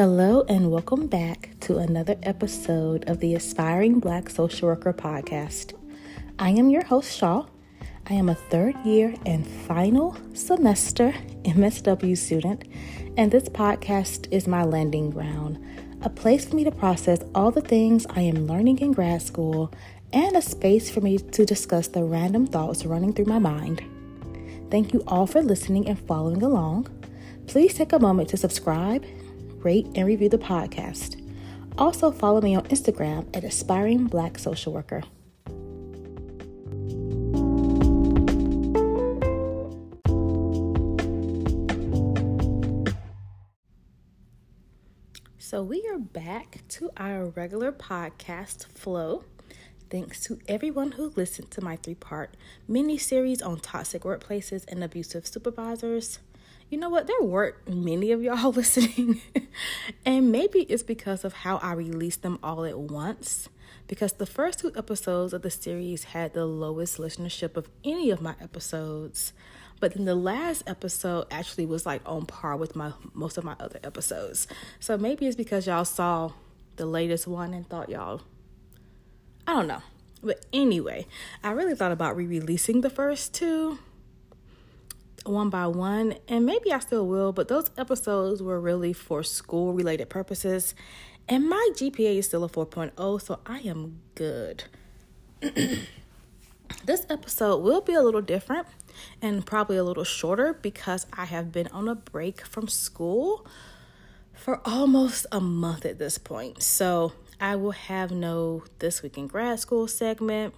Hello, and welcome back to another episode of the Aspiring Black Social Worker podcast. I am your host, Shaw. I am a third year and final semester MSW student, and this podcast is my landing ground, a place for me to process all the things I am learning in grad school, and a space for me to discuss the random thoughts running through my mind. Thank you all for listening and following along. Please take a moment to subscribe rate, and review the podcast. Also, follow me on Instagram at Aspiring Black Social Worker. So, we are back to our regular podcast flow. Thanks to everyone who listened to my three part mini series on toxic workplaces and abusive supervisors you know what? There weren't many of y'all listening. and maybe it's because of how I released them all at once. Because the first two episodes of the series had the lowest listenership of any of my episodes. But then the last episode actually was like on par with my most of my other episodes. So maybe it's because y'all saw the latest one and thought y'all I don't know. But anyway, I really thought about re-releasing the first two one by one, and maybe I still will, but those episodes were really for school related purposes. And my GPA is still a 4.0, so I am good. this episode will be a little different and probably a little shorter because I have been on a break from school for almost a month at this point. So I will have no This Week in Grad School segment.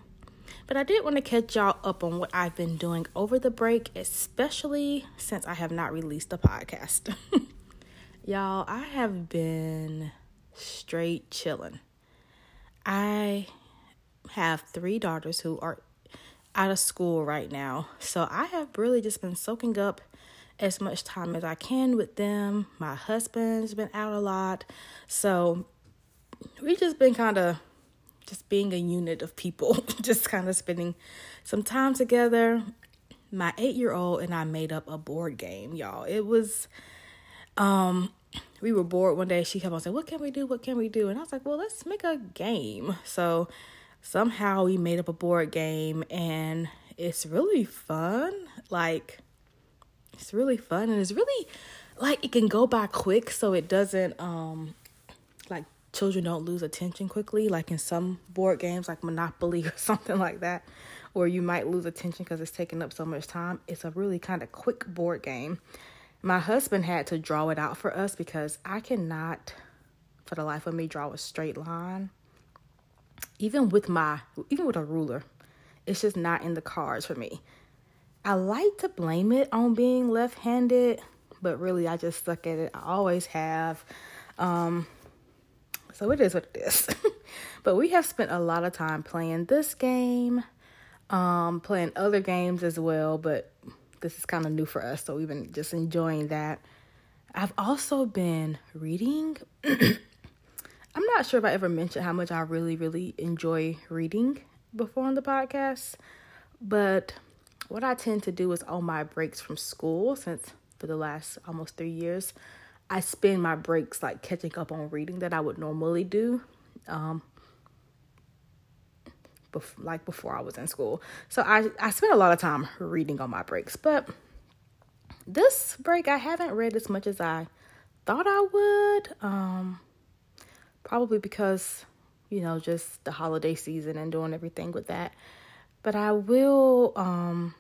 But I did want to catch y'all up on what I've been doing over the break, especially since I have not released a podcast. y'all, I have been straight chilling. I have three daughters who are out of school right now. So I have really just been soaking up as much time as I can with them. My husband's been out a lot. So we just been kind of just being a unit of people, just kind of spending some time together. My eight year old and I made up a board game, y'all. It was, um, we were bored one day. She kept on saying, What can we do? What can we do? And I was like, Well, let's make a game. So somehow we made up a board game and it's really fun. Like, it's really fun and it's really like it can go by quick so it doesn't um children don't lose attention quickly, like in some board games like Monopoly or something like that, or you might lose attention because it's taking up so much time. It's a really kind of quick board game. My husband had to draw it out for us because I cannot, for the life of me, draw a straight line. Even with my, even with a ruler, it's just not in the cards for me. I like to blame it on being left handed, but really I just suck at it. I always have. Um, so it is what it is. but we have spent a lot of time playing this game, um, playing other games as well, but this is kind of new for us, so we've been just enjoying that. I've also been reading. I'm not sure if I ever mentioned how much I really, really enjoy reading before on the podcast, but what I tend to do is on my breaks from school, since for the last almost three years, I spend my breaks like catching up on reading that I would normally do. Um, bef- like before I was in school. So I, I spent a lot of time reading on my breaks. But this break, I haven't read as much as I thought I would. Um, probably because, you know, just the holiday season and doing everything with that. But I will um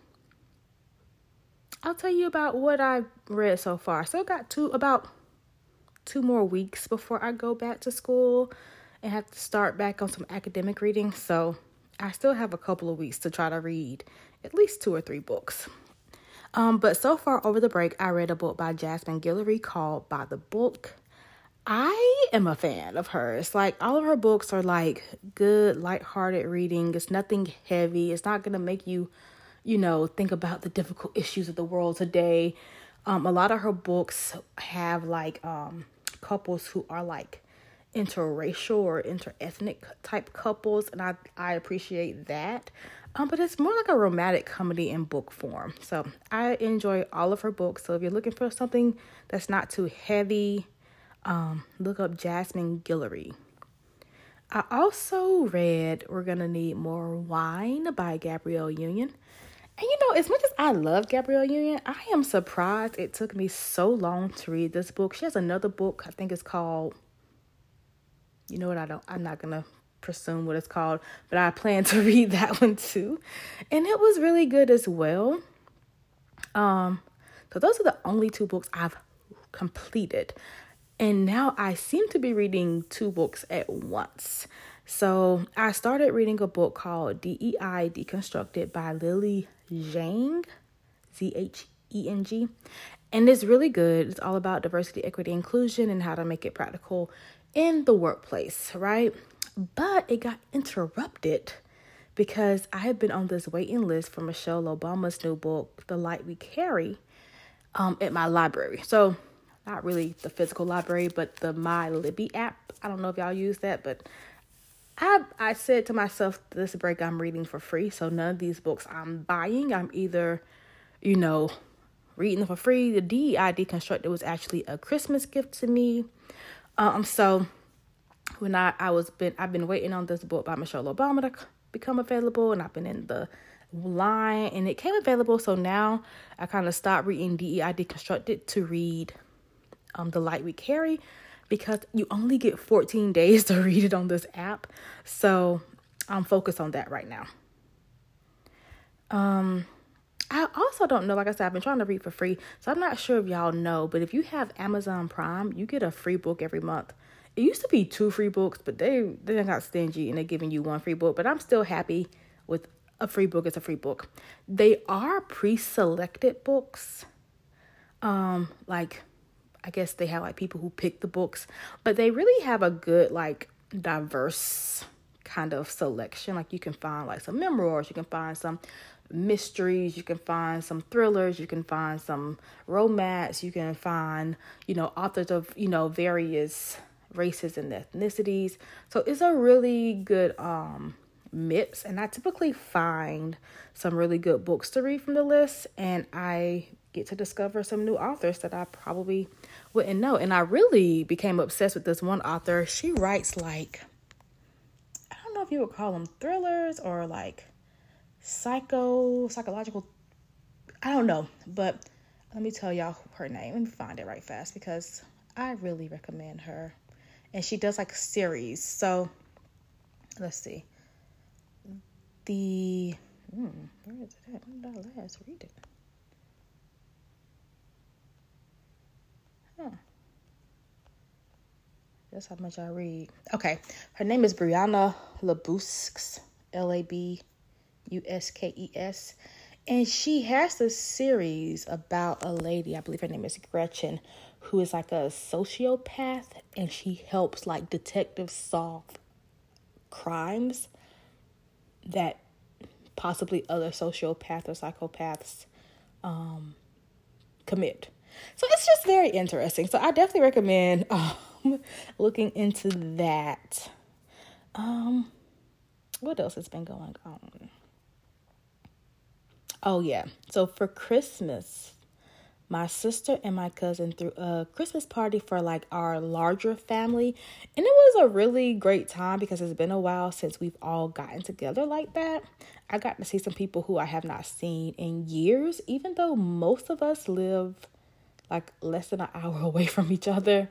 I'll tell you about what I've read so far. So I got two about two more weeks before I go back to school and have to start back on some academic reading. So I still have a couple of weeks to try to read at least two or three books. Um, but so far over the break, I read a book by Jasmine Guillory called By the Book. I am a fan of hers. Like all of her books are like good, light-hearted reading. It's nothing heavy. It's not gonna make you, you know, think about the difficult issues of the world today. Um, a lot of her books have like um couples who are like interracial or interethnic type couples, and I I appreciate that. Um, but it's more like a romantic comedy in book form. So I enjoy all of her books. So if you're looking for something that's not too heavy, Um, look up Jasmine Guillory. I also read We're Gonna Need More Wine by Gabrielle Union. And you know, as much as I love Gabrielle Union, I am surprised it took me so long to read this book. She has another book, I think it's called you know what I don't I'm not gonna presume what it's called, but I plan to read that one too. And it was really good as well. Um, so those are the only two books I've completed. And now I seem to be reading two books at once. So I started reading a book called DEI Deconstructed by Lily Zheng, Z H E N G. And it's really good. It's all about diversity, equity, inclusion, and how to make it practical in the workplace, right? But it got interrupted because I have been on this waiting list for Michelle Obama's new book, The Light We Carry, um, at my library. So not really the physical library, but the My Libby app. I don't know if y'all use that, but I I said to myself, this break I'm reading for free, so none of these books I'm buying. I'm either, you know, reading for free. The DEI Deconstructed was actually a Christmas gift to me. Um, so when I I was been I've been waiting on this book by Michelle Obama to become available, and I've been in the line, and it came available. So now I kind of stopped reading DEI Deconstructed to read um, the light we carry because you only get 14 days to read it on this app. So I'm focused on that right now. Um, I also don't know, like I said, I've been trying to read for free. So I'm not sure if y'all know, but if you have Amazon Prime, you get a free book every month. It used to be two free books, but they they got stingy and they're giving you one free book. But I'm still happy with a free book. It's a free book. They are pre-selected books. Um, like I guess they have like people who pick the books, but they really have a good like diverse kind of selection. Like you can find like some memoirs, you can find some mysteries, you can find some thrillers, you can find some romance, you can find, you know, authors of, you know, various races and ethnicities. So it's a really good um mix and I typically find some really good books to read from the list and I get to discover some new authors that I probably wouldn't know. And I really became obsessed with this one author. She writes like, I don't know if you would call them thrillers or like psycho, psychological. I don't know. But let me tell y'all her name. Let me find it right fast because I really recommend her. And she does like series. So let's see. The, hmm, where is it at? When did I last read it? That's how much I read. Okay. Her name is Brianna Labuskes, L A B U S K E S. And she has a series about a lady, I believe her name is Gretchen, who is like a sociopath and she helps like detectives solve crimes that possibly other sociopaths or psychopaths um, commit. So it's just very interesting. So I definitely recommend um, looking into that. Um, what else has been going on? Oh yeah. So for Christmas, my sister and my cousin threw a Christmas party for like our larger family. And it was a really great time because it's been a while since we've all gotten together like that. I got to see some people who I have not seen in years, even though most of us live like less than an hour away from each other.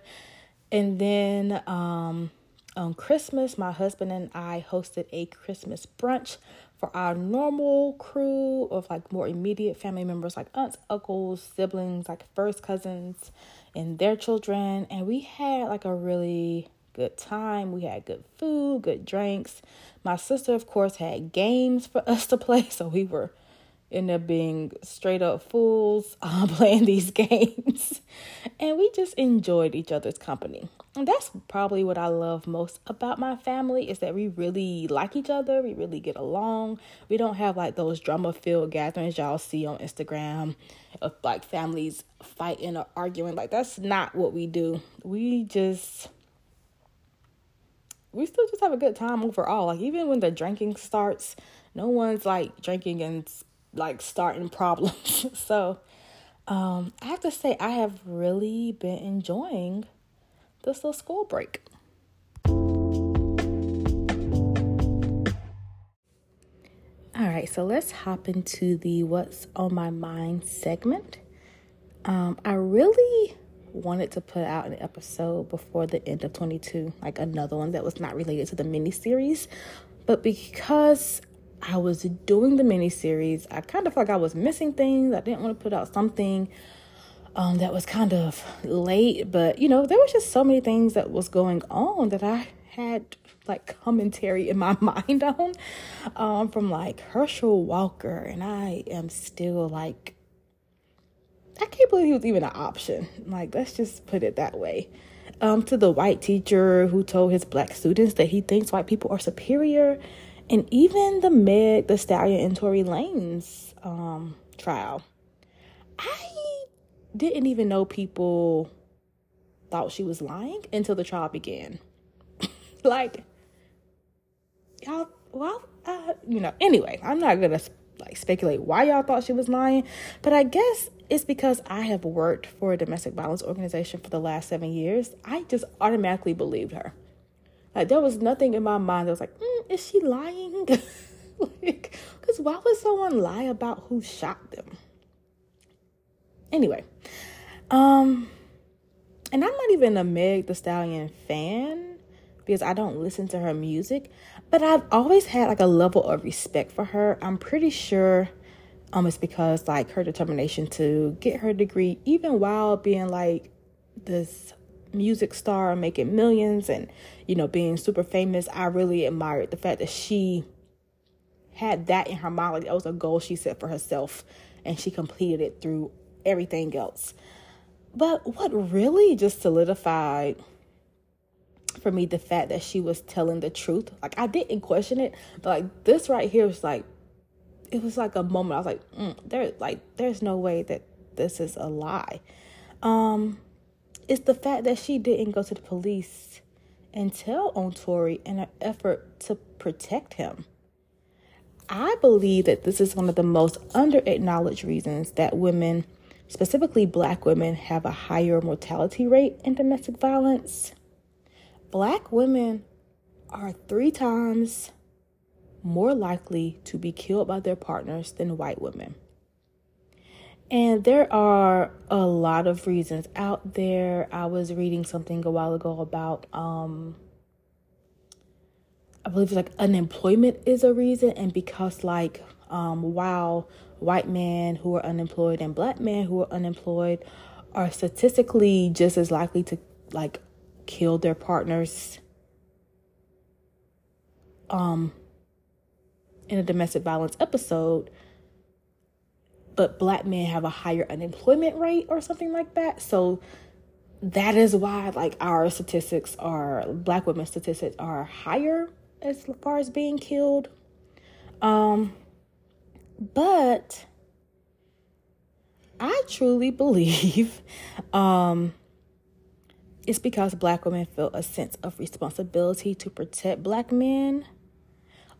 And then um, on Christmas, my husband and I hosted a Christmas brunch for our normal crew of like more immediate family members, like aunts, uncles, siblings, like first cousins, and their children. And we had like a really good time. We had good food, good drinks. My sister, of course, had games for us to play, so we were end up being straight up fools uh, playing these games. and we just enjoyed each other's company. And that's probably what I love most about my family is that we really like each other. We really get along. We don't have like those drama filled gatherings y'all see on Instagram of like families fighting or arguing. Like that's not what we do. We just we still just have a good time overall. Like even when the drinking starts, no one's like drinking and like starting problems. so um, I have to say, I have really been enjoying this little school break. All right, so let's hop into the What's on My Mind segment. Um, I really wanted to put out an episode before the end of 22, like another one that was not related to the mini series. But because I was doing the mini series, I kind of felt like I was missing things. I didn't want to put out something um, that was kind of late, but you know, there was just so many things that was going on that I had like commentary in my mind on um, from like Herschel Walker, and I am still like, I can't believe he was even an option. Like, let's just put it that way. Um, to the white teacher who told his black students that he thinks white people are superior, and even the Meg, Thee Stallion, and Tory Lanez um, trial. I didn't even know people thought she was lying until the trial began. like, y'all, well, uh, you know, anyway, I'm not gonna like speculate why y'all thought she was lying, but I guess it's because I have worked for a domestic violence organization for the last seven years. I just automatically believed her. Like there was nothing in my mind that was like, mm, is she lying? like, because why would someone lie about who shot them? Anyway, um, and I'm not even a Meg Thee Stallion fan because I don't listen to her music, but I've always had like a level of respect for her. I'm pretty sure um it's because like her determination to get her degree even while being like this music star making millions and you know being super famous i really admired the fact that she had that in her mind like that was a goal she set for herself and she completed it through everything else but what really just solidified for me the fact that she was telling the truth. Like I didn't question it, but like this right here was like it was like a moment. I was like, mm, there like there's no way that this is a lie. Um it's the fact that she didn't go to the police and tell on Tory in an effort to protect him. I believe that this is one of the most under acknowledged reasons that women, specifically black women, have a higher mortality rate in domestic violence black women are three times more likely to be killed by their partners than white women. And there are a lot of reasons out there. I was reading something a while ago about um I believe like unemployment is a reason and because like um while white men who are unemployed and black men who are unemployed are statistically just as likely to like kill their partners um in a domestic violence episode but black men have a higher unemployment rate or something like that so that is why like our statistics are black women statistics are higher as far as being killed um but i truly believe um it's because black women feel a sense of responsibility to protect black men.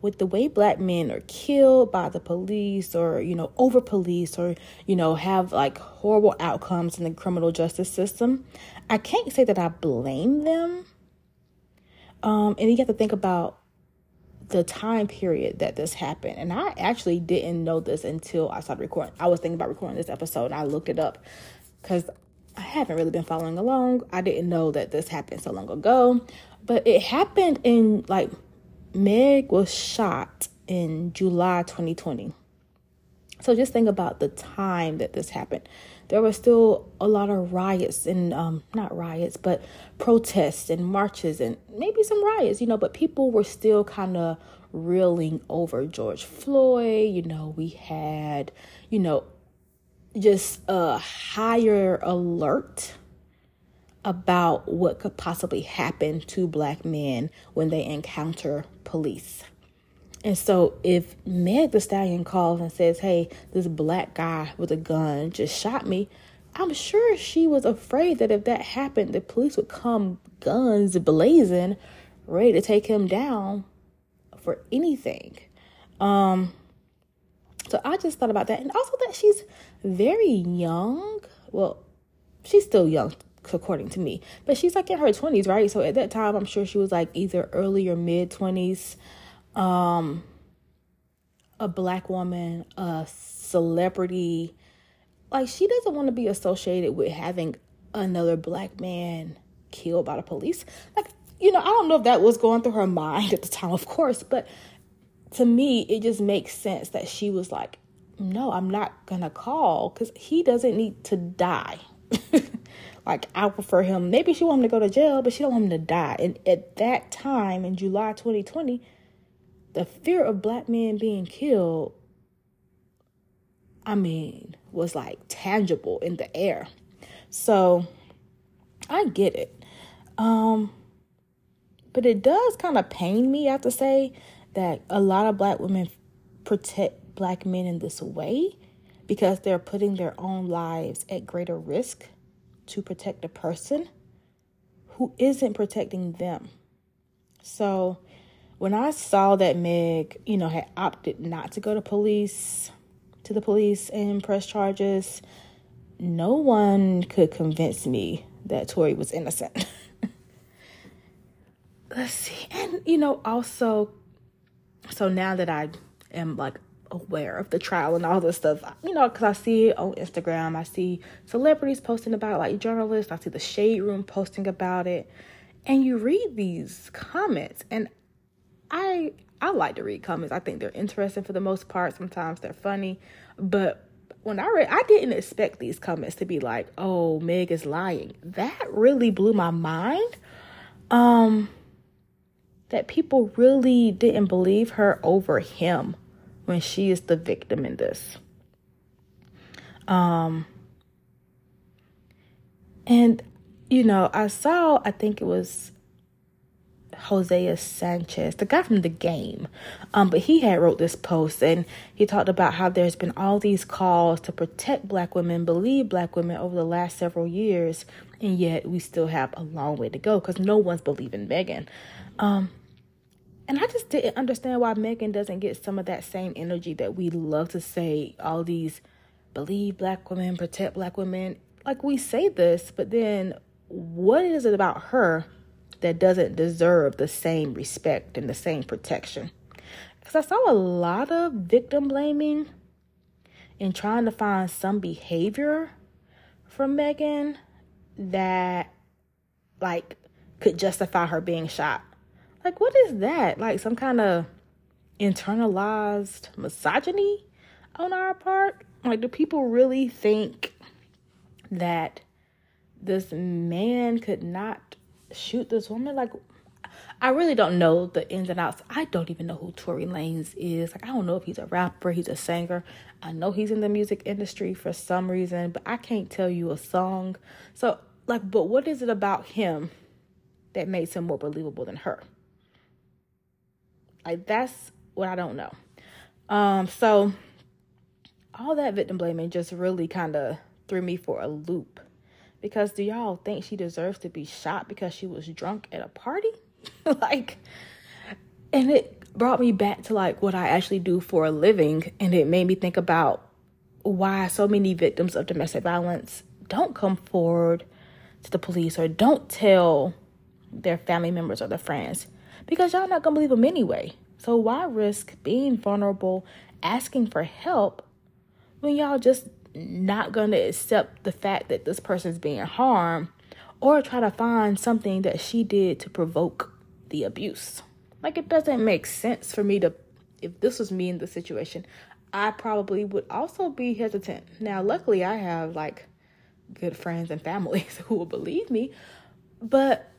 With the way black men are killed by the police or, you know, over police or, you know, have like horrible outcomes in the criminal justice system, I can't say that I blame them. Um, and you have to think about the time period that this happened. And I actually didn't know this until I started recording. I was thinking about recording this episode and I looked it up because I haven't really been following along. I didn't know that this happened so long ago, but it happened in like Meg was shot in July 2020. So just think about the time that this happened. There were still a lot of riots and um not riots, but protests and marches and maybe some riots, you know, but people were still kind of reeling over George Floyd, you know, we had, you know, just a higher alert about what could possibly happen to black men when they encounter police. And so if Meg Thee Stallion calls and says, Hey, this black guy with a gun just shot me, I'm sure she was afraid that if that happened, the police would come guns blazing, ready to take him down for anything. Um so I just thought about that. And also that she's very young. Well, she's still young according to me. But she's like in her 20s, right? So at that time, I'm sure she was like either early or mid 20s. Um, a black woman, a celebrity. Like, she doesn't want to be associated with having another black man killed by the police. Like, you know, I don't know if that was going through her mind at the time, of course, but to me, it just makes sense that she was like, no, I'm not gonna call because he doesn't need to die. like I prefer him. Maybe she want him to go to jail, but she don't want him to die. And at that time in July 2020, the fear of black men being killed, I mean, was like tangible in the air. So I get it. Um, but it does kind of pain me, I have to say, that a lot of black women protect black men in this way because they're putting their own lives at greater risk to protect a person who isn't protecting them. So when I saw that Meg, you know, had opted not to go to police, to the police and press charges, no one could convince me that Tory was innocent. Let's see. And, you know, also, so now that I am like aware of the trial and all this stuff, you know, because I see it on Instagram, I see celebrities posting about it, like journalists, I see the Shade Room posting about it. And you read these comments, and I I like to read comments. I think they're interesting for the most part. Sometimes they're funny, but when I read, I didn't expect these comments to be like, "Oh, Meg is lying." That really blew my mind. Um, that people really didn't believe her over him when she is the victim in this. Um, and you know, I saw. I think it was Hosea Chanchez, the guy from the game. Um, but he had wrote this post and he talked about how there's been all these calls to protect black women, believe black women over the last several years, and yet we still have a long way to go because no one's believing Megan. Um, and I just didn't understand why Megan doesn't get some of that same energy that we love to say, all these believe black women, protect black women. Like we say this, but then what is it about her that doesn't deserve the same respect and the same protection. Because I saw a lot of victim blaming and trying to find some behavior from Megan that, like, could justify her being shot. Like, what is that? Like, some kind of internalized misogyny on our part? Like, do people really think that this man could not shoot this woman? Like, I really don't know the ins and outs. I don't even know who Tory Lanez is. Like, I don't know if he's a rapper, he's a singer. I know he's in the music industry for some reason, but I can't tell you a song. So, like, but what is it about him that makes him more believable than her? Like, that's what I don't know. Um, so all that victim blaming just really kind of threw me for a loop. Because do y'all think she deserves to be shot because she was drunk at a party? like, and it brought me back to like what I actually do for a living. And it made me think about why so many victims of domestic violence don't come forward to the police or don't tell their family members or their friends because y'all not gonna believe them anyway. So why risk being vulnerable, asking for help when y'all just not to accept the fact that this person's being harmed or try to find something that she did to provoke the abuse. Like, it doesn't make sense for me to, if this was me in the situation, I probably would also be hesitant. Now, luckily, I have like good friends and families who will believe me, but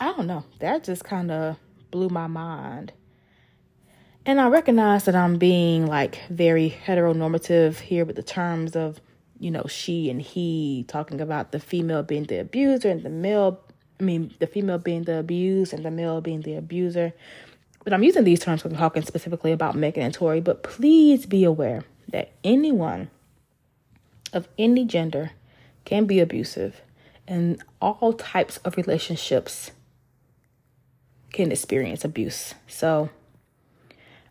I don't know. That just kind of blew my mind. And I recognize that I'm being like very heteronormative here with the terms of, you know, she and he, talking about the female being the abuser and the male, I mean, the female being the abused and the male being the abuser. But I'm using these terms when talking specifically about Megan and Tory. But please be aware that anyone of any gender can be abusive, and all types of relationships can experience abuse. So,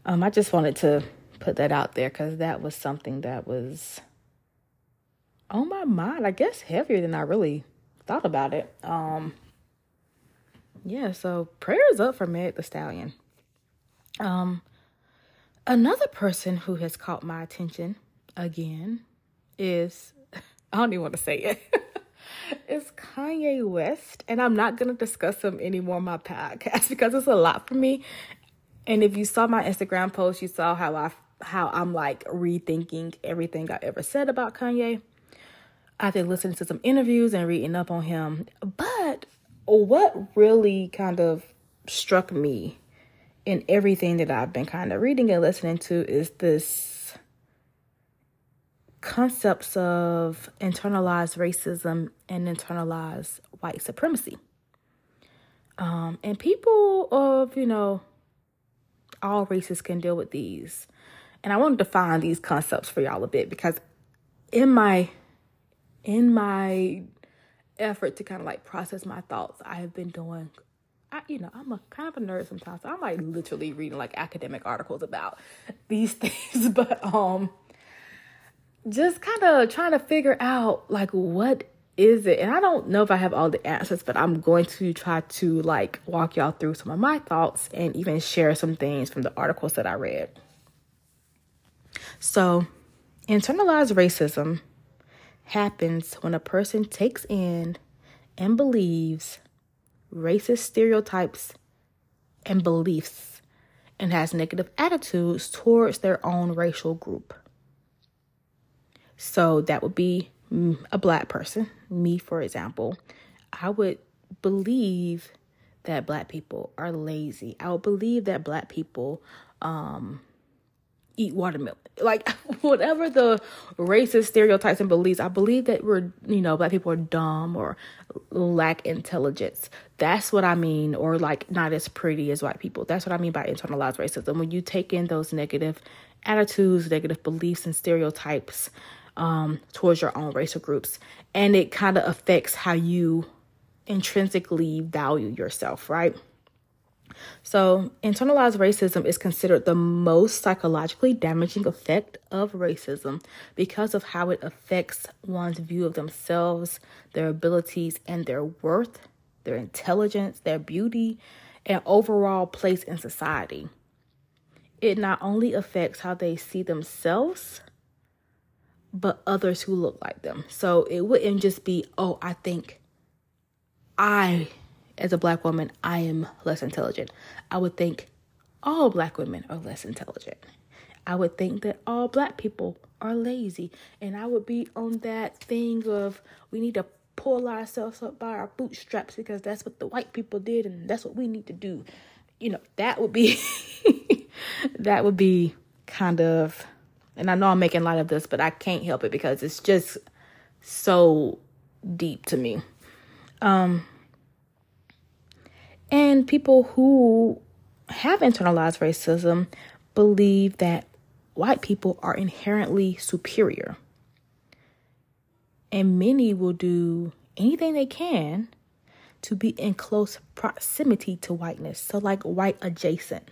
um, I just wanted to put that out there because that was something that was on my mind, I guess heavier than I really thought about it. Um, yeah, so prayers up for Meg Thee Stallion. Um, another person who has caught my attention again is I don't even want to say it. it's Kanye West, and I'm not gonna discuss him anymore on my podcast because it's a lot for me. And if you saw my Instagram post, you saw how I how I'm like rethinking everything I ever said about Kanye. I've listening to some interviews and reading up on him. But what really kind of struck me in everything that I've been kind of reading and listening to is this concepts of internalized racism and internalized white supremacy. Um, and people of, you know, all races can deal with these. And I want to define these concepts for y'all a bit because in my in my effort to kind of like process my thoughts, I have been doing I, you know, I'm a kind of a nerd sometimes. So I'm like literally reading like academic articles about these things, but um just kind of trying to figure out like what is it? And I don't know if I have all the answers, but I'm going to try to like walk y'all through some of my thoughts and even share some things from the articles that I read. So, internalized racism happens when a person takes in and believes racist stereotypes and beliefs and has negative attitudes towards their own racial group. So that would be a black person, me for example. I would believe that black people are lazy. I would believe that black people um eat watermelon. Like whatever the racist stereotypes and beliefs, I believe that we're you know black people are dumb or lack intelligence. That's what I mean, or like not as pretty as white people. That's what I mean by internalized racism. When you take in those negative attitudes, negative beliefs, and stereotypes um, towards your own racial groups, and it kind of affects how you intrinsically value yourself, right? So, internalized racism is considered the most psychologically damaging effect of racism because of how it affects one's view of themselves, their abilities, and their worth, their intelligence, their beauty, and overall place in society. It not only affects how they see themselves, but others who look like them. So it wouldn't just be, oh, I think I as a black woman, I am less intelligent. I would think all black women are less intelligent. I would think that all black people are lazy. And I would be on that thing of we need to pull ourselves up by our bootstraps because that's what the white people did and that's what we need to do. You know, that would be that would be kind of and I know I'm making light of this, but I can't help it because it's just so deep to me. Um and people who have internalized racism believe that white people are inherently superior. And many will do anything they can to be in close proximity to whiteness. So, like white adjacent.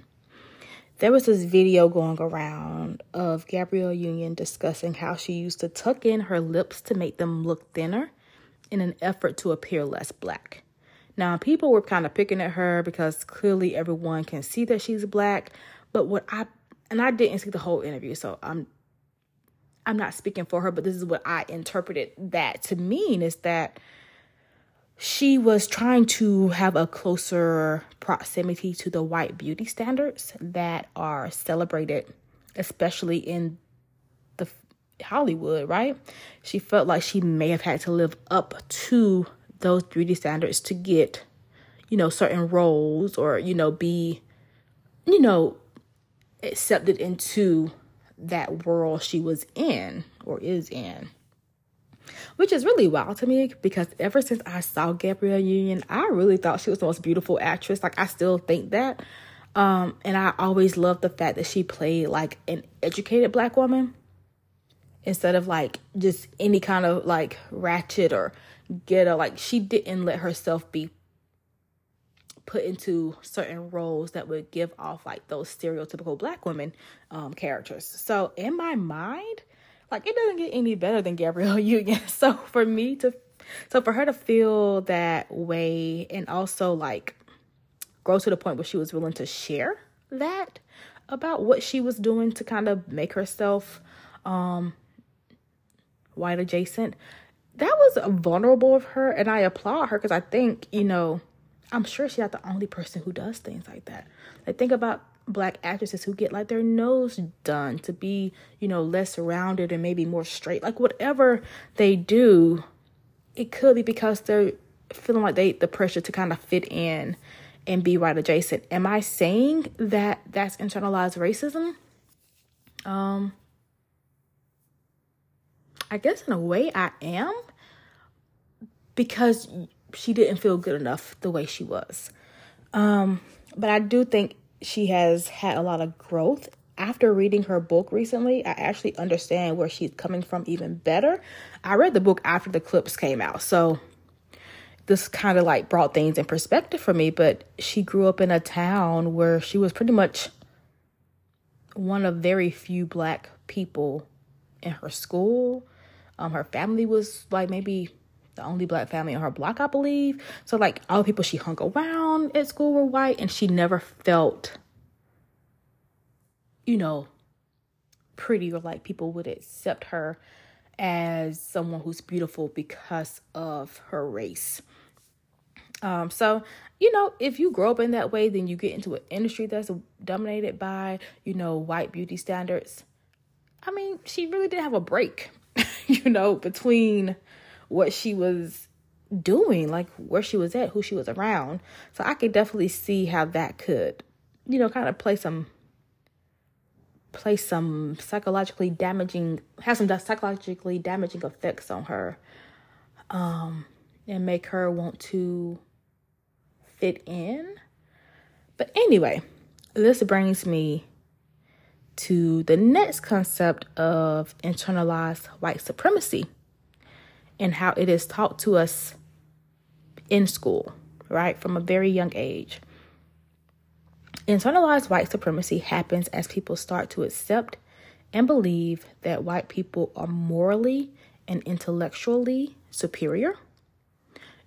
There was this video going around of Gabrielle Union discussing how she used to tuck in her lips to make them look thinner in an effort to appear less black. Now, people were kind of picking at her because clearly everyone can see that she's black. But what I and I didn't see the whole interview, so I'm I'm not speaking for her, but this is what I interpreted that to mean is that she was trying to have a closer proximity to the white beauty standards that are celebrated, especially in the Hollywood, right? She felt like she may have had to live up to those beauty standards to get, you know, certain roles or, you know, be, you know, accepted into that world she was in or is in. Which is really wild to me because ever since I saw Gabrielle Union, I really thought she was the most beautiful actress. Like I still think that. Um, and I always loved the fact that she played like an educated black woman instead of like just any kind of like ratchet or ghetto. Like she didn't let herself be put into certain roles that would give off like those stereotypical black women um, characters. So in my mind, Like it doesn't get any better than Gabrielle Union. So for me to so for her to feel that way and also like grow to the point where she was willing to share that about what she was doing to kind of make herself um white adjacent that was vulnerable of her and i applaud her because i think you know i'm sure she's not the only person who does things like that like think about black actresses who get like their nose done to be you know less rounded and maybe more straight like whatever they do it could be because they're feeling like they the pressure to kind of fit in and be right adjacent. Am I saying that that's internalized racism? Um I guess in a way I am because she didn't feel good enough the way she was. Um but I do think she has had a lot of growth after reading her book recently, I actually understand where she's coming from even better. I read the book after the clips came out. So this kind of like brought things in perspective for me, but she grew up in a town where she was pretty much one of very few black people in her school. Um, her family was like maybe the only black family in her block, I believe. So like all the people she hung around at school were white, and she never felt you know, pretty or like people would accept her as someone who's beautiful because of her race. Um, so, you know, if you grow up in that way, then you get into an industry that's dominated by, you know, white beauty standards. I mean, she really did have a break, you know, between what she was doing, like where she was at, who she was around. So I could definitely see how that could, you know, kind of play some play some psychologically damaging have some psychologically damaging effects on her um and make her want to fit in but anyway this brings me to the next concept of internalized white supremacy and how it is taught to us in school right from a very young age Internalized white supremacy happens as people start to accept and believe that white people are morally and intellectually superior,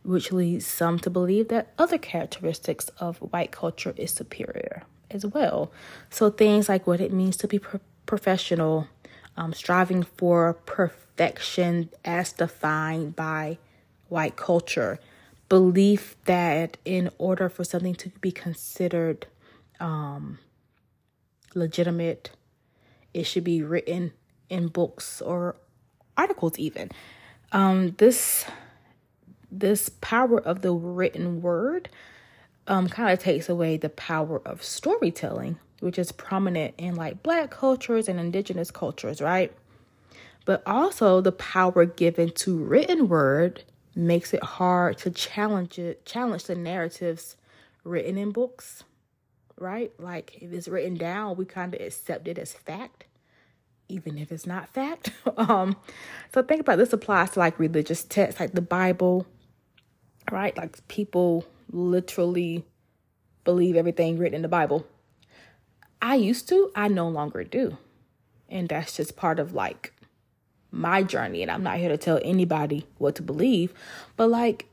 which leads some to believe that other characteristics of white culture is superior as well. So, things like what it means to be pro- professional, um, striving for perfection as defined by white culture, belief that in order for something to be considered um, legitimate. It should be written in books or articles, even. Um, this this power of the written word um, kind of takes away the power of storytelling, which is prominent in like black cultures and indigenous cultures, right? But also the power given to written word makes it hard to challenge it, challenge the narratives written in books right? Like if it's written down, we kind of accept it as fact, even if it's not fact. um, so think about this applies to like religious texts, like the Bible, right? Like people literally believe everything written in the Bible. I used to, I no longer do. And that's just part of like my journey. And I'm not here to tell anybody what to believe, but like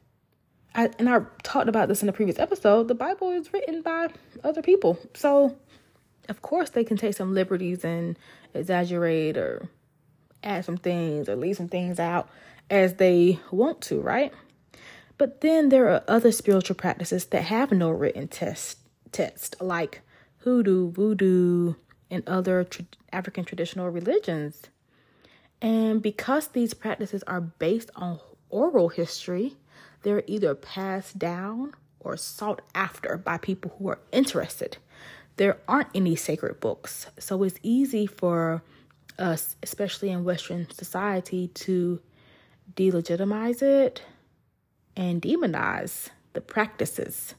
I, and I talked about this in the previous episode, the Bible is written by other people. So, of course, they can take some liberties and exaggerate or add some things or leave some things out as they want to, right? But then there are other spiritual practices that have no written test, text, like hoodoo, voodoo, and other tra- African traditional religions. And because these practices are based on oral history, they're either passed down or sought after by people who are interested. There aren't any sacred books, so it's easy for us, especially in Western society, to delegitimize it and demonize the practices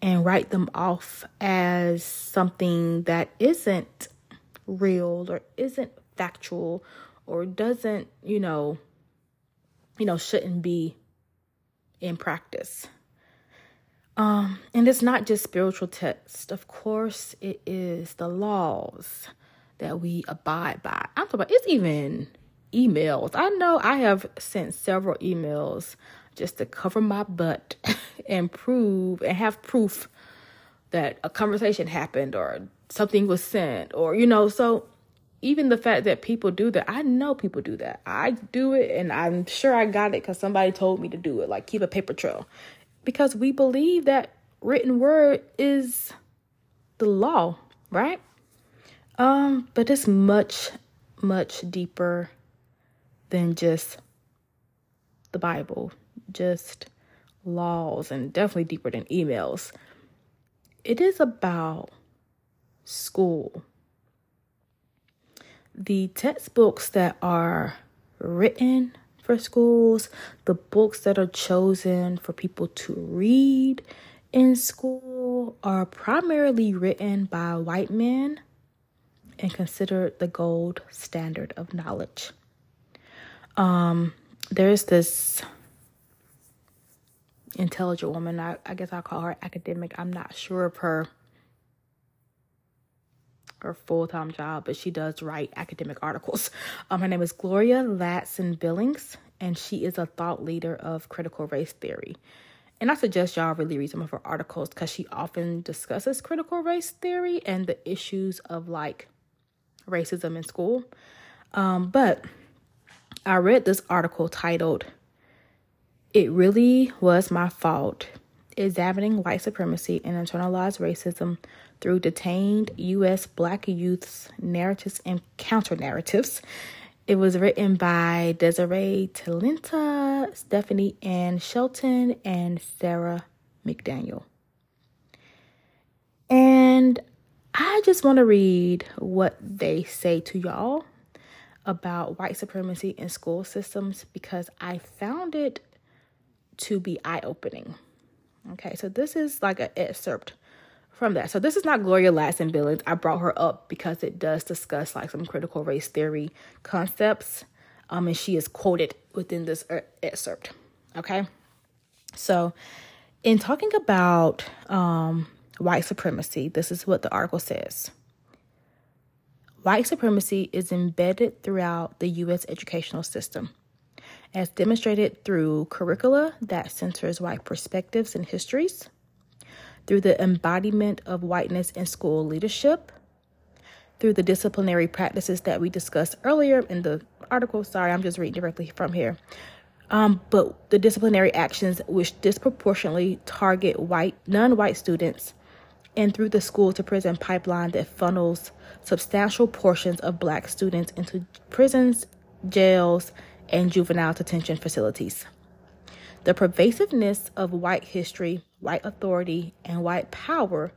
and write them off as something that isn't real or isn't factual or doesn't, you know, you know, shouldn't be in practice. Um, and it's not just spiritual text. Of course, it is the laws that we abide by. I'm talking about it's even emails. I know I have sent several emails just to cover my butt and prove and have proof that a conversation happened or something was sent or you know so even the fact that people do that i know people do that i do it and i'm sure i got it because somebody told me to do it like keep a paper trail because we believe that written word is the law right um but it's much much deeper than just the bible just laws and definitely deeper than emails. It is about school. The textbooks that are written for schools, the books that are chosen for people to read in school are primarily written by white men and considered the gold standard of knowledge. Um, there's this intelligent woman. I, I guess I'll call her academic. I'm not sure of her her full time job, but she does write academic articles. Um, her name is Gloria Ladson Billings, and she is a thought leader of critical race theory. And I suggest y'all really read some of her articles because she often discusses critical race theory and the issues of like racism in school. Um, but I read this article titled it really was my fault. Examining white supremacy and internalized racism through detained U.S. black youth's narratives and counter narratives. It was written by Desiree Talenta, Stephanie Ann Shelton, and Sarah McDaniel. And I just want to read what they say to y'all about white supremacy in school systems because I found it to be eye opening. Okay, so this is like an excerpt from that. So this is not Gloria Ladson Billings. I brought her up because it does discuss like some critical race theory concepts. Um, and she is quoted within this er, excerpt. Okay, so in talking about um, white supremacy, this is what the article says. White supremacy is embedded throughout the U.S. educational system as demonstrated through curricula that centers white perspectives and histories, through the embodiment of whiteness in school leadership, through the disciplinary practices that we discussed earlier in the article. Sorry, I'm just reading directly from here. Um, but the disciplinary actions which disproportionately target white, non-white students, and through the school to prison pipeline that funnels substantial portions of black students into prisons, jails, and juvenile detention facilities. The pervasiveness of white history, white authority, and white power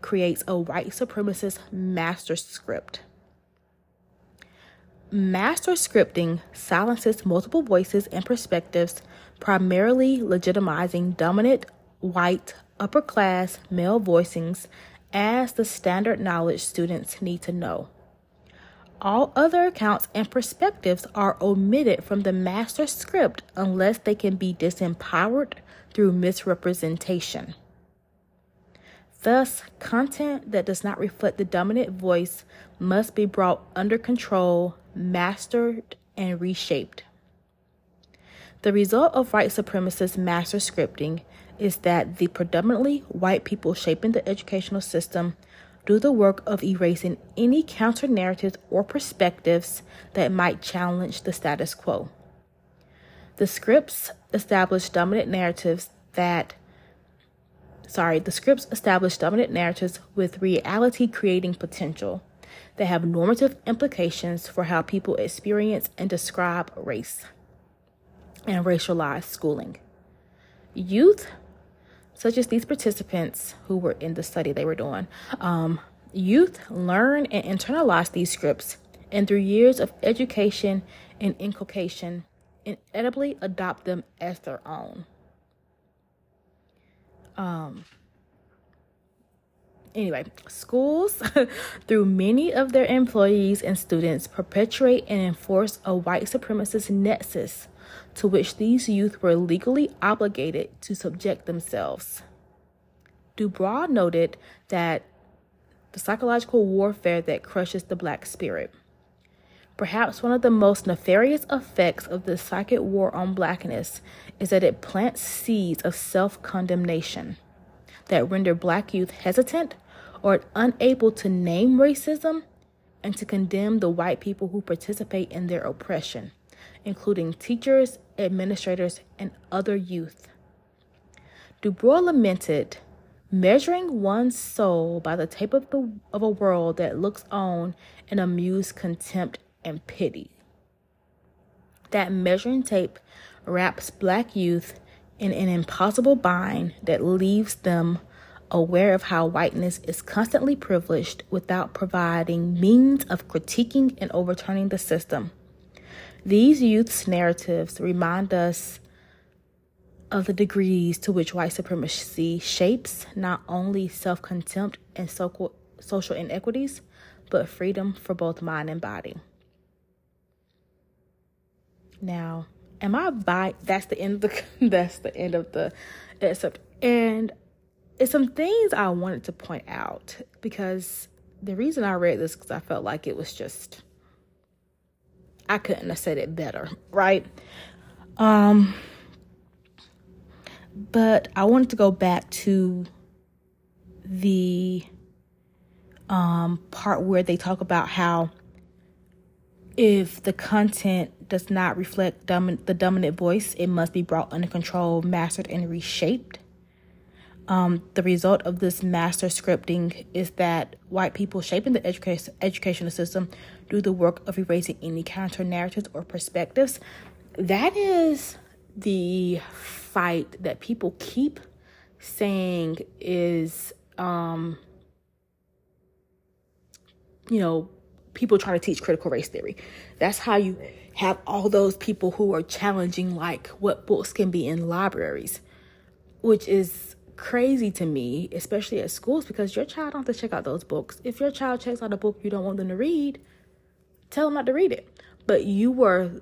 creates a white supremacist master script. Master scripting silences multiple voices and perspectives, primarily legitimizing dominant white upper class male voicings as the standard knowledge students need to know. All other accounts and perspectives are omitted from the master script unless they can be disempowered through misrepresentation. Thus, content that does not reflect the dominant voice must be brought under control, mastered, and reshaped. The result of white supremacist master scripting is that the predominantly white people shaping the educational system do the work of erasing any counter narratives or perspectives that might challenge the status quo. The scripts establish dominant narratives that sorry, the scripts establish dominant narratives with reality creating potential that have normative implications for how people experience and describe race and racialized schooling. Youth such as these participants who were in the study they were doing. Um, youth learn and internalize these scripts, and through years of education and inculcation, inevitably adopt them as their own. Um, anyway, schools, through many of their employees and students, perpetuate and enforce a white supremacist nexus to which these youth were legally obligated to subject themselves. Du Bois noted that the psychological warfare that crushes the black spirit. Perhaps one of the most nefarious effects of the psychic war on blackness is that it plants seeds of self condemnation that render black youth hesitant or unable to name racism and to condemn the white people who participate in their oppression, including teachers, administrators, and other youth. Du Bois lamented measuring one's soul by the tape of, the, of a world that looks on in amused contempt and pity. That measuring tape wraps black youth in an impossible bind that leaves them aware of how whiteness is constantly privileged without providing means of critiquing and overturning the system. These youth's narratives remind us of the degrees to which white supremacy shapes not only self contempt and social inequities, but freedom for both mind and body. Now, am I by that's the end of the that's the end of the excerpt. And it's some things I wanted to point out because the reason I read this because I felt like it was just I couldn't have said it better, right? Um but I wanted to go back to the um part where they talk about how if the content does not reflect domin- the dominant voice, it must be brought under control, mastered, and reshaped. Um, the result of this master scripting is that white people shaping the education educational system do the work of erasing any counter narratives or perspectives. That is the fight that people keep saying is, um, you know, people trying to teach critical race theory. That's how you have all those people who are challenging like what books can be in libraries, which is crazy to me, especially at schools, because your child don't have to check out those books. If your child checks out a book you don't want them to read, tell them not to read it. But you were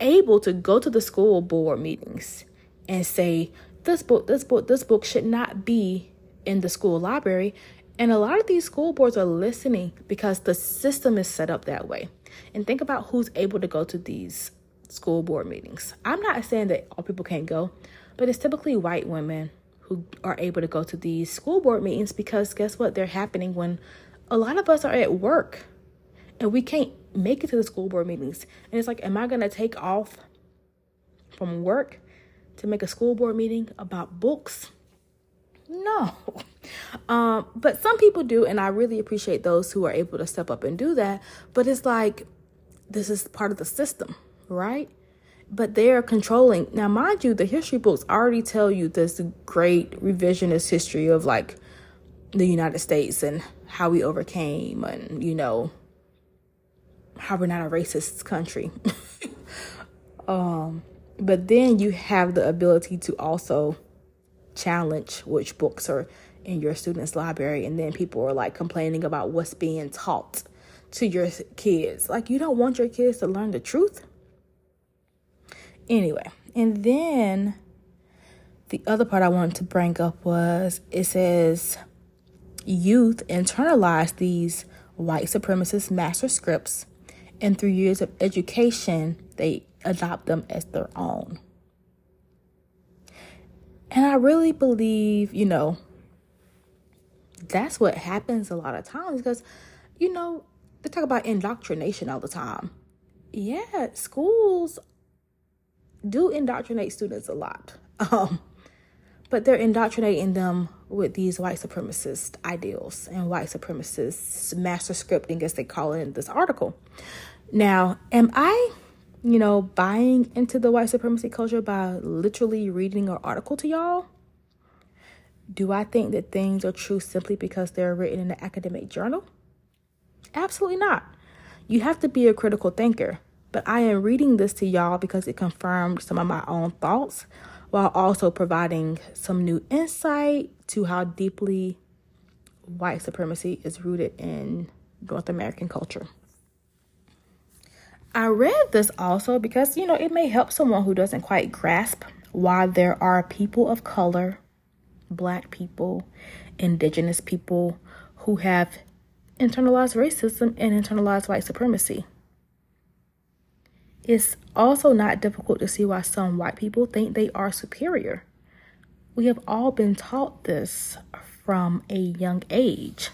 able to go to the school board meetings and say, this book, this book, this book should not be in the school library and a lot of these school boards are listening because the system is set up that way. And think about who's able to go to these school board meetings. I'm not saying that all people can't go, but it's typically white women who are able to go to these school board meetings because guess what? They're happening when a lot of us are at work and we can't make it to the school board meetings. And it's like, am I going to take off from work to make a school board meeting about books? No. Um, but some people do, and I really appreciate those who are able to step up and do that. But it's like this is part of the system, right? But they are controlling. Now, mind you, the history books already tell you this great revisionist history of like the United States and how we overcame, and you know, how we're not a racist country. um, but then you have the ability to also challenge which books are in your student's library and then people are like complaining about what's being taught to your kids like you don't want your kids to learn the truth anyway and then the other part i wanted to bring up was it says youth internalize these white supremacist master scripts and through years of education they adopt them as their own and I really believe, you know, that's what happens a lot of times because, you know, they talk about indoctrination all the time. Yeah, schools do indoctrinate students a lot. Um, but they're indoctrinating them with these white supremacist ideals and white supremacist master scripting, as they call it in this article. Now, am I you know, buying into the white supremacy culture by literally reading an article to y'all? Do I think that things are true simply because they're written in an academic journal? Absolutely not. You have to be a critical thinker. But I am reading this to y'all because it confirmed some of my own thoughts while also providing some new insight to how deeply white supremacy is rooted in North American culture. I read this also because, you know, it may help someone who doesn't quite grasp why there are people of color, black people, indigenous people who have internalized racism and internalized white supremacy. It's also not difficult to see why some white people think they are superior. We have all been taught this from a young age.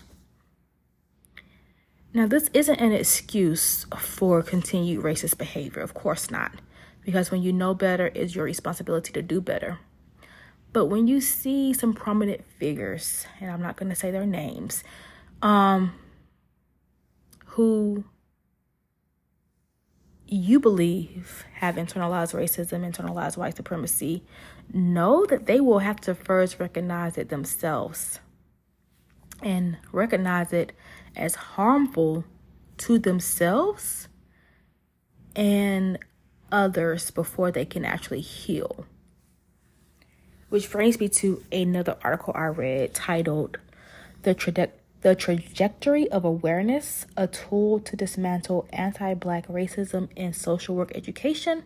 Now, this isn't an excuse for continued racist behavior, of course not, because when you know better, it's your responsibility to do better. But when you see some prominent figures, and I'm not going to say their names, um, who you believe have internalized racism, internalized white supremacy, know that they will have to first recognize it themselves and recognize it as harmful to themselves and others before they can actually heal. Which brings me to another article I read titled The Trajectory the Trajectory of Awareness, a tool to dismantle anti black racism in social work education,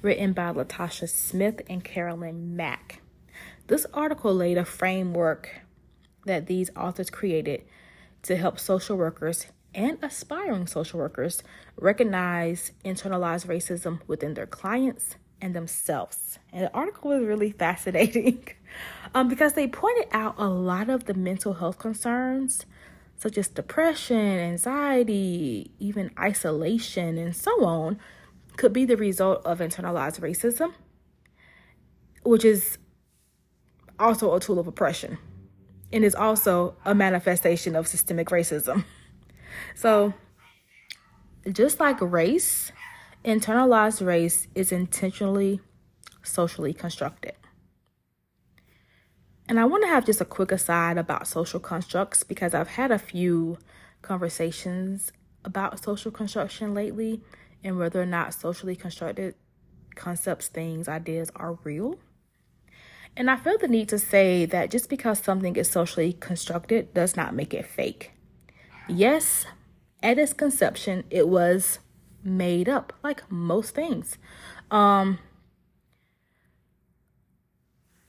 written by Latasha Smith and Carolyn Mack. This article laid a framework that these authors created to help social workers and aspiring social workers recognize internalized racism within their clients and themselves. And the article was really fascinating um, because they pointed out a lot of the mental health concerns, such as depression, anxiety, even isolation, and so on, could be the result of internalized racism, which is also a tool of oppression and is also a manifestation of systemic racism. So, just like race, internalized race is intentionally socially constructed. And I want to have just a quick aside about social constructs because I've had a few conversations about social construction lately and whether or not socially constructed concepts, things, ideas are real. And I feel the need to say that just because something is socially constructed does not make it fake. Yes, at its conception, it was made up, like most things. Um,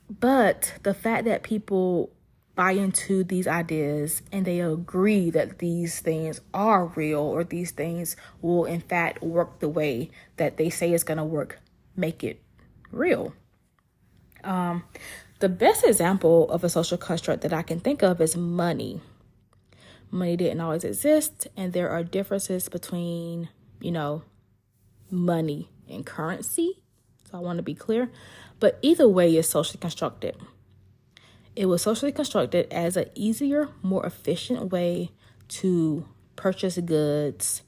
but the fact that people buy into these ideas and they agree that these things are real or these things will in fact work the way that they say it's going to work make it real um, the best example of a social construct that I can think of is money. Money didn't always exist, and there are differences between, you know, money and currency. So I want to be clear. But either way is socially constructed. It was socially constructed as an easier, more efficient way to purchase goods.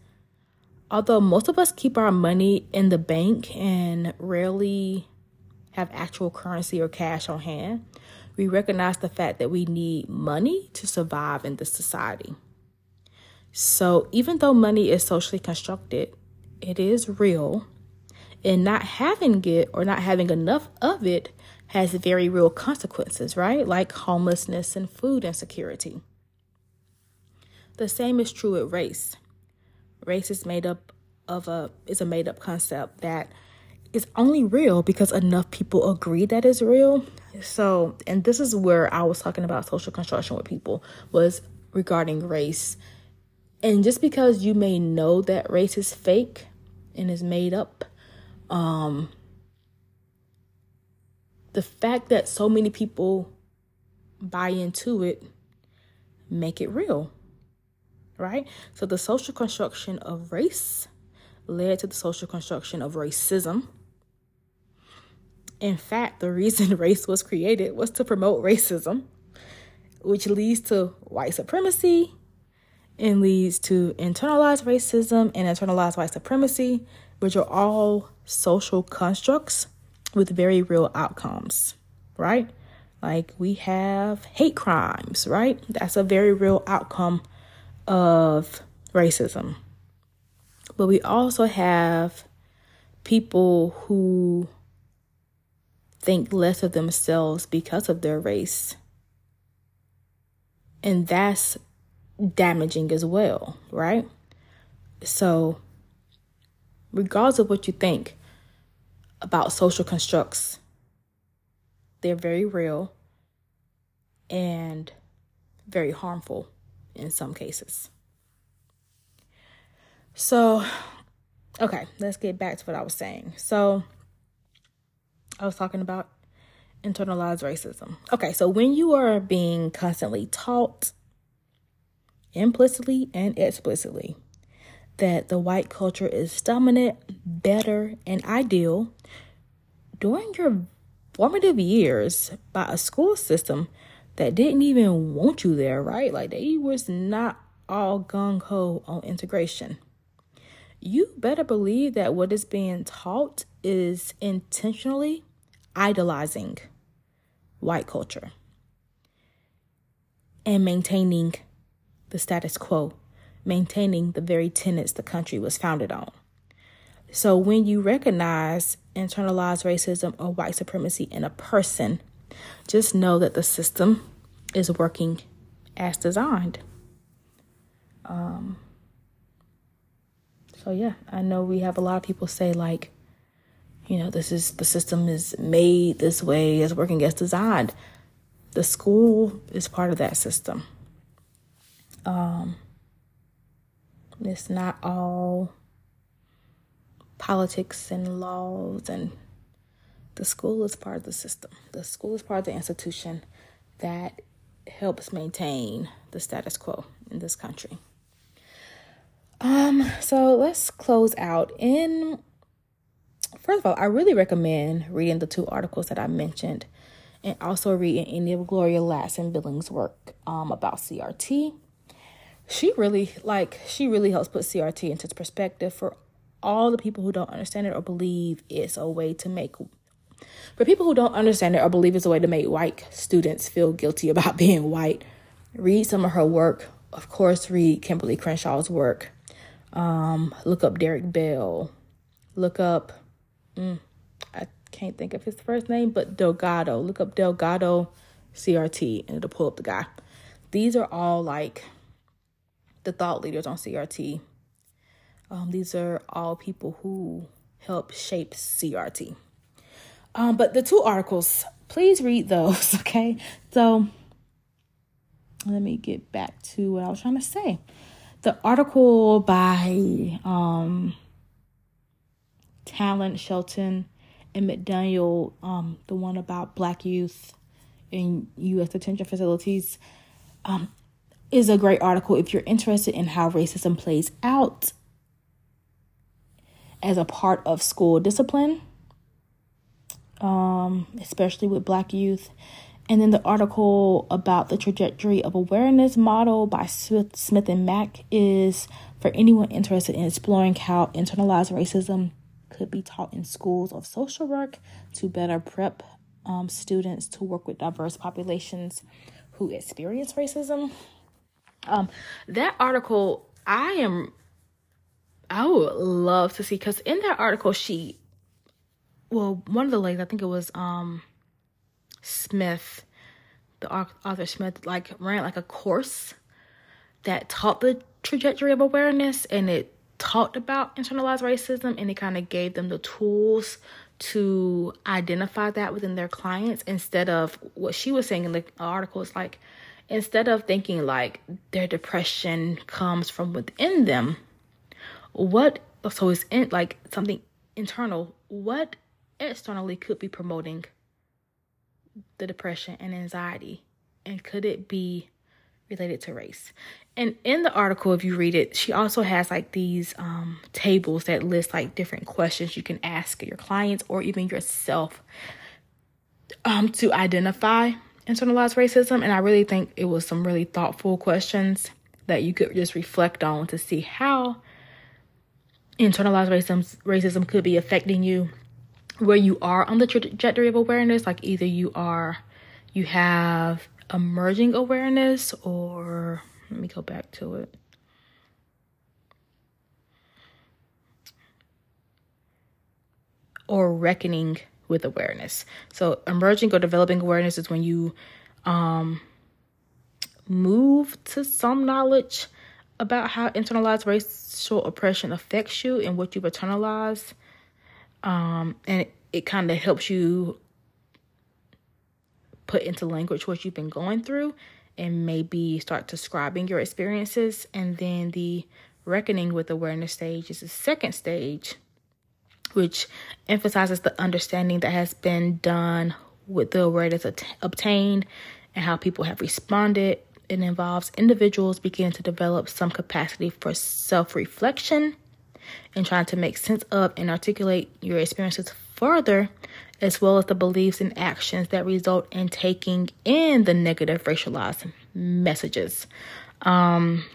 Although most of us keep our money in the bank and rarely have actual currency or cash on hand, we recognize the fact that we need money to survive in this society. So, even though money is socially constructed, it is real, and not having it or not having enough of it has very real consequences, right? Like homelessness and food insecurity. The same is true with race. Race is made up of a is a made up concept that is only real because enough people agree that it's real. So, and this is where I was talking about social construction with people was regarding race. And just because you may know that race is fake and is made up, um the fact that so many people buy into it make it real. Right? So the social construction of race led to the social construction of racism in fact, the reason race was created was to promote racism, which leads to white supremacy and leads to internalized racism and internalized white supremacy, which are all social constructs with very real outcomes, right? Like we have hate crimes, right? That's a very real outcome of racism. But we also have people who think less of themselves because of their race. And that's damaging as well, right? So, regardless of what you think about social constructs, they're very real and very harmful in some cases. So, okay, let's get back to what I was saying. So, I was talking about internalized racism. Okay, so when you are being constantly taught implicitly and explicitly that the white culture is dominant, better, and ideal during your formative years by a school system that didn't even want you there, right? Like they was not all gung ho on integration. You better believe that what is being taught is intentionally idolizing white culture and maintaining the status quo, maintaining the very tenets the country was founded on. So when you recognize internalized racism or white supremacy in a person, just know that the system is working as designed. Um, so yeah, I know we have a lot of people say like, you know, this is the system is made this way, it's working as designed. The school is part of that system. Um, it's not all politics and laws and the school is part of the system. The school is part of the institution that helps maintain the status quo in this country. Um, so let's close out. In first of all, I really recommend reading the two articles that I mentioned and also reading any of Gloria Ladson Billings' work um, about CRT. She really like she really helps put CRT into perspective for all the people who don't understand it or believe it's a way to make for people who don't understand it or believe it's a way to make white students feel guilty about being white. Read some of her work. Of course, read Kimberly Crenshaw's work. Um, look up Derek Bell. Look up, mm, I can't think of his first name, but Delgado. Look up Delgado CRT and it'll pull up the guy. These are all like the thought leaders on CRT. Um, these are all people who help shape CRT. Um, but the two articles, please read those, okay? So let me get back to what I was trying to say the article by um, Talent Shelton and McDaniel, um, the one about Black youth in U.S. detention facilities, um, is a great article if you're interested in how racism plays out as a part of school discipline, um, especially with Black youth and then the article about the trajectory of awareness model by Smith, Smith and Mack is for anyone interested in exploring how internalized racism could be taught in schools of social work to better prep um, students to work with diverse populations who experience racism. Um, that article, I am, I would love to see because in that article, she, well, one of the ladies, I think it was um Smith, the author Smith, like ran like a course that taught the trajectory of awareness and it talked about internalized racism and it kind of gave them the tools to identify that within their clients instead of what she was saying in the article. Is like instead of thinking like their depression comes from within them what so it's in like something internal what externally could be promoting the depression and anxiety? And could it be related to race? And in the article, if you read it, she also has like these um, tables that list like different questions you can ask your clients or even yourself um, to identify internalized racism. And I really think it was some really thoughtful questions that you could just reflect on to see how internalized racism, racism could be affecting you where you are on the trajectory of awareness like either you are you have emerging awareness or let me go back to it. Or reckoning with awareness. So emerging or developing awareness is when you um move to some knowledge about how internalized racial oppression affects you and what you've internalized um, and it, it kind of helps you put into language what you've been going through and maybe start describing your experiences. And then the Reckoning with Awareness stage is the second stage, which emphasizes the understanding that has been done with the awareness at- obtained and how people have responded. It involves individuals beginning to develop some capacity for self reflection and trying to make sense of and articulate your experiences further, as well as the beliefs and actions that result in taking in the negative racialized messages. Um,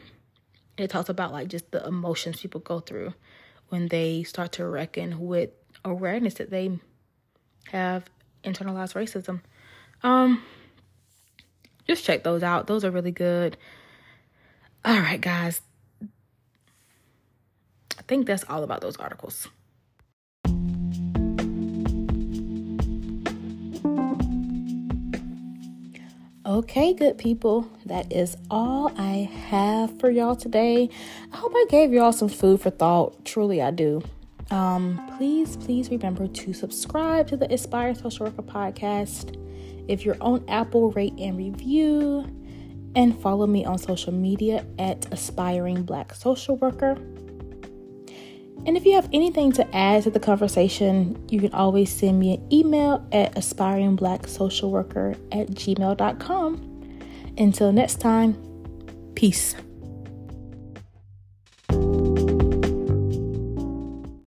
it talks about like just the emotions people go through when they start to reckon with awareness that they have internalized racism. Um, just check those out. Those are really good. All right, guys. Think that's all about those articles. Okay, good people, that is all I have for y'all today. I hope I gave y'all some food for thought. Truly, I do. Um, please, please remember to subscribe to the Aspire Social Worker podcast. If you're on Apple, rate and review, and follow me on social media at Aspiring Black Social Worker. And if you have anything to add to the conversation, you can always send me an email at aspiringblacksocialworker at gmail.com. Until next time, peace.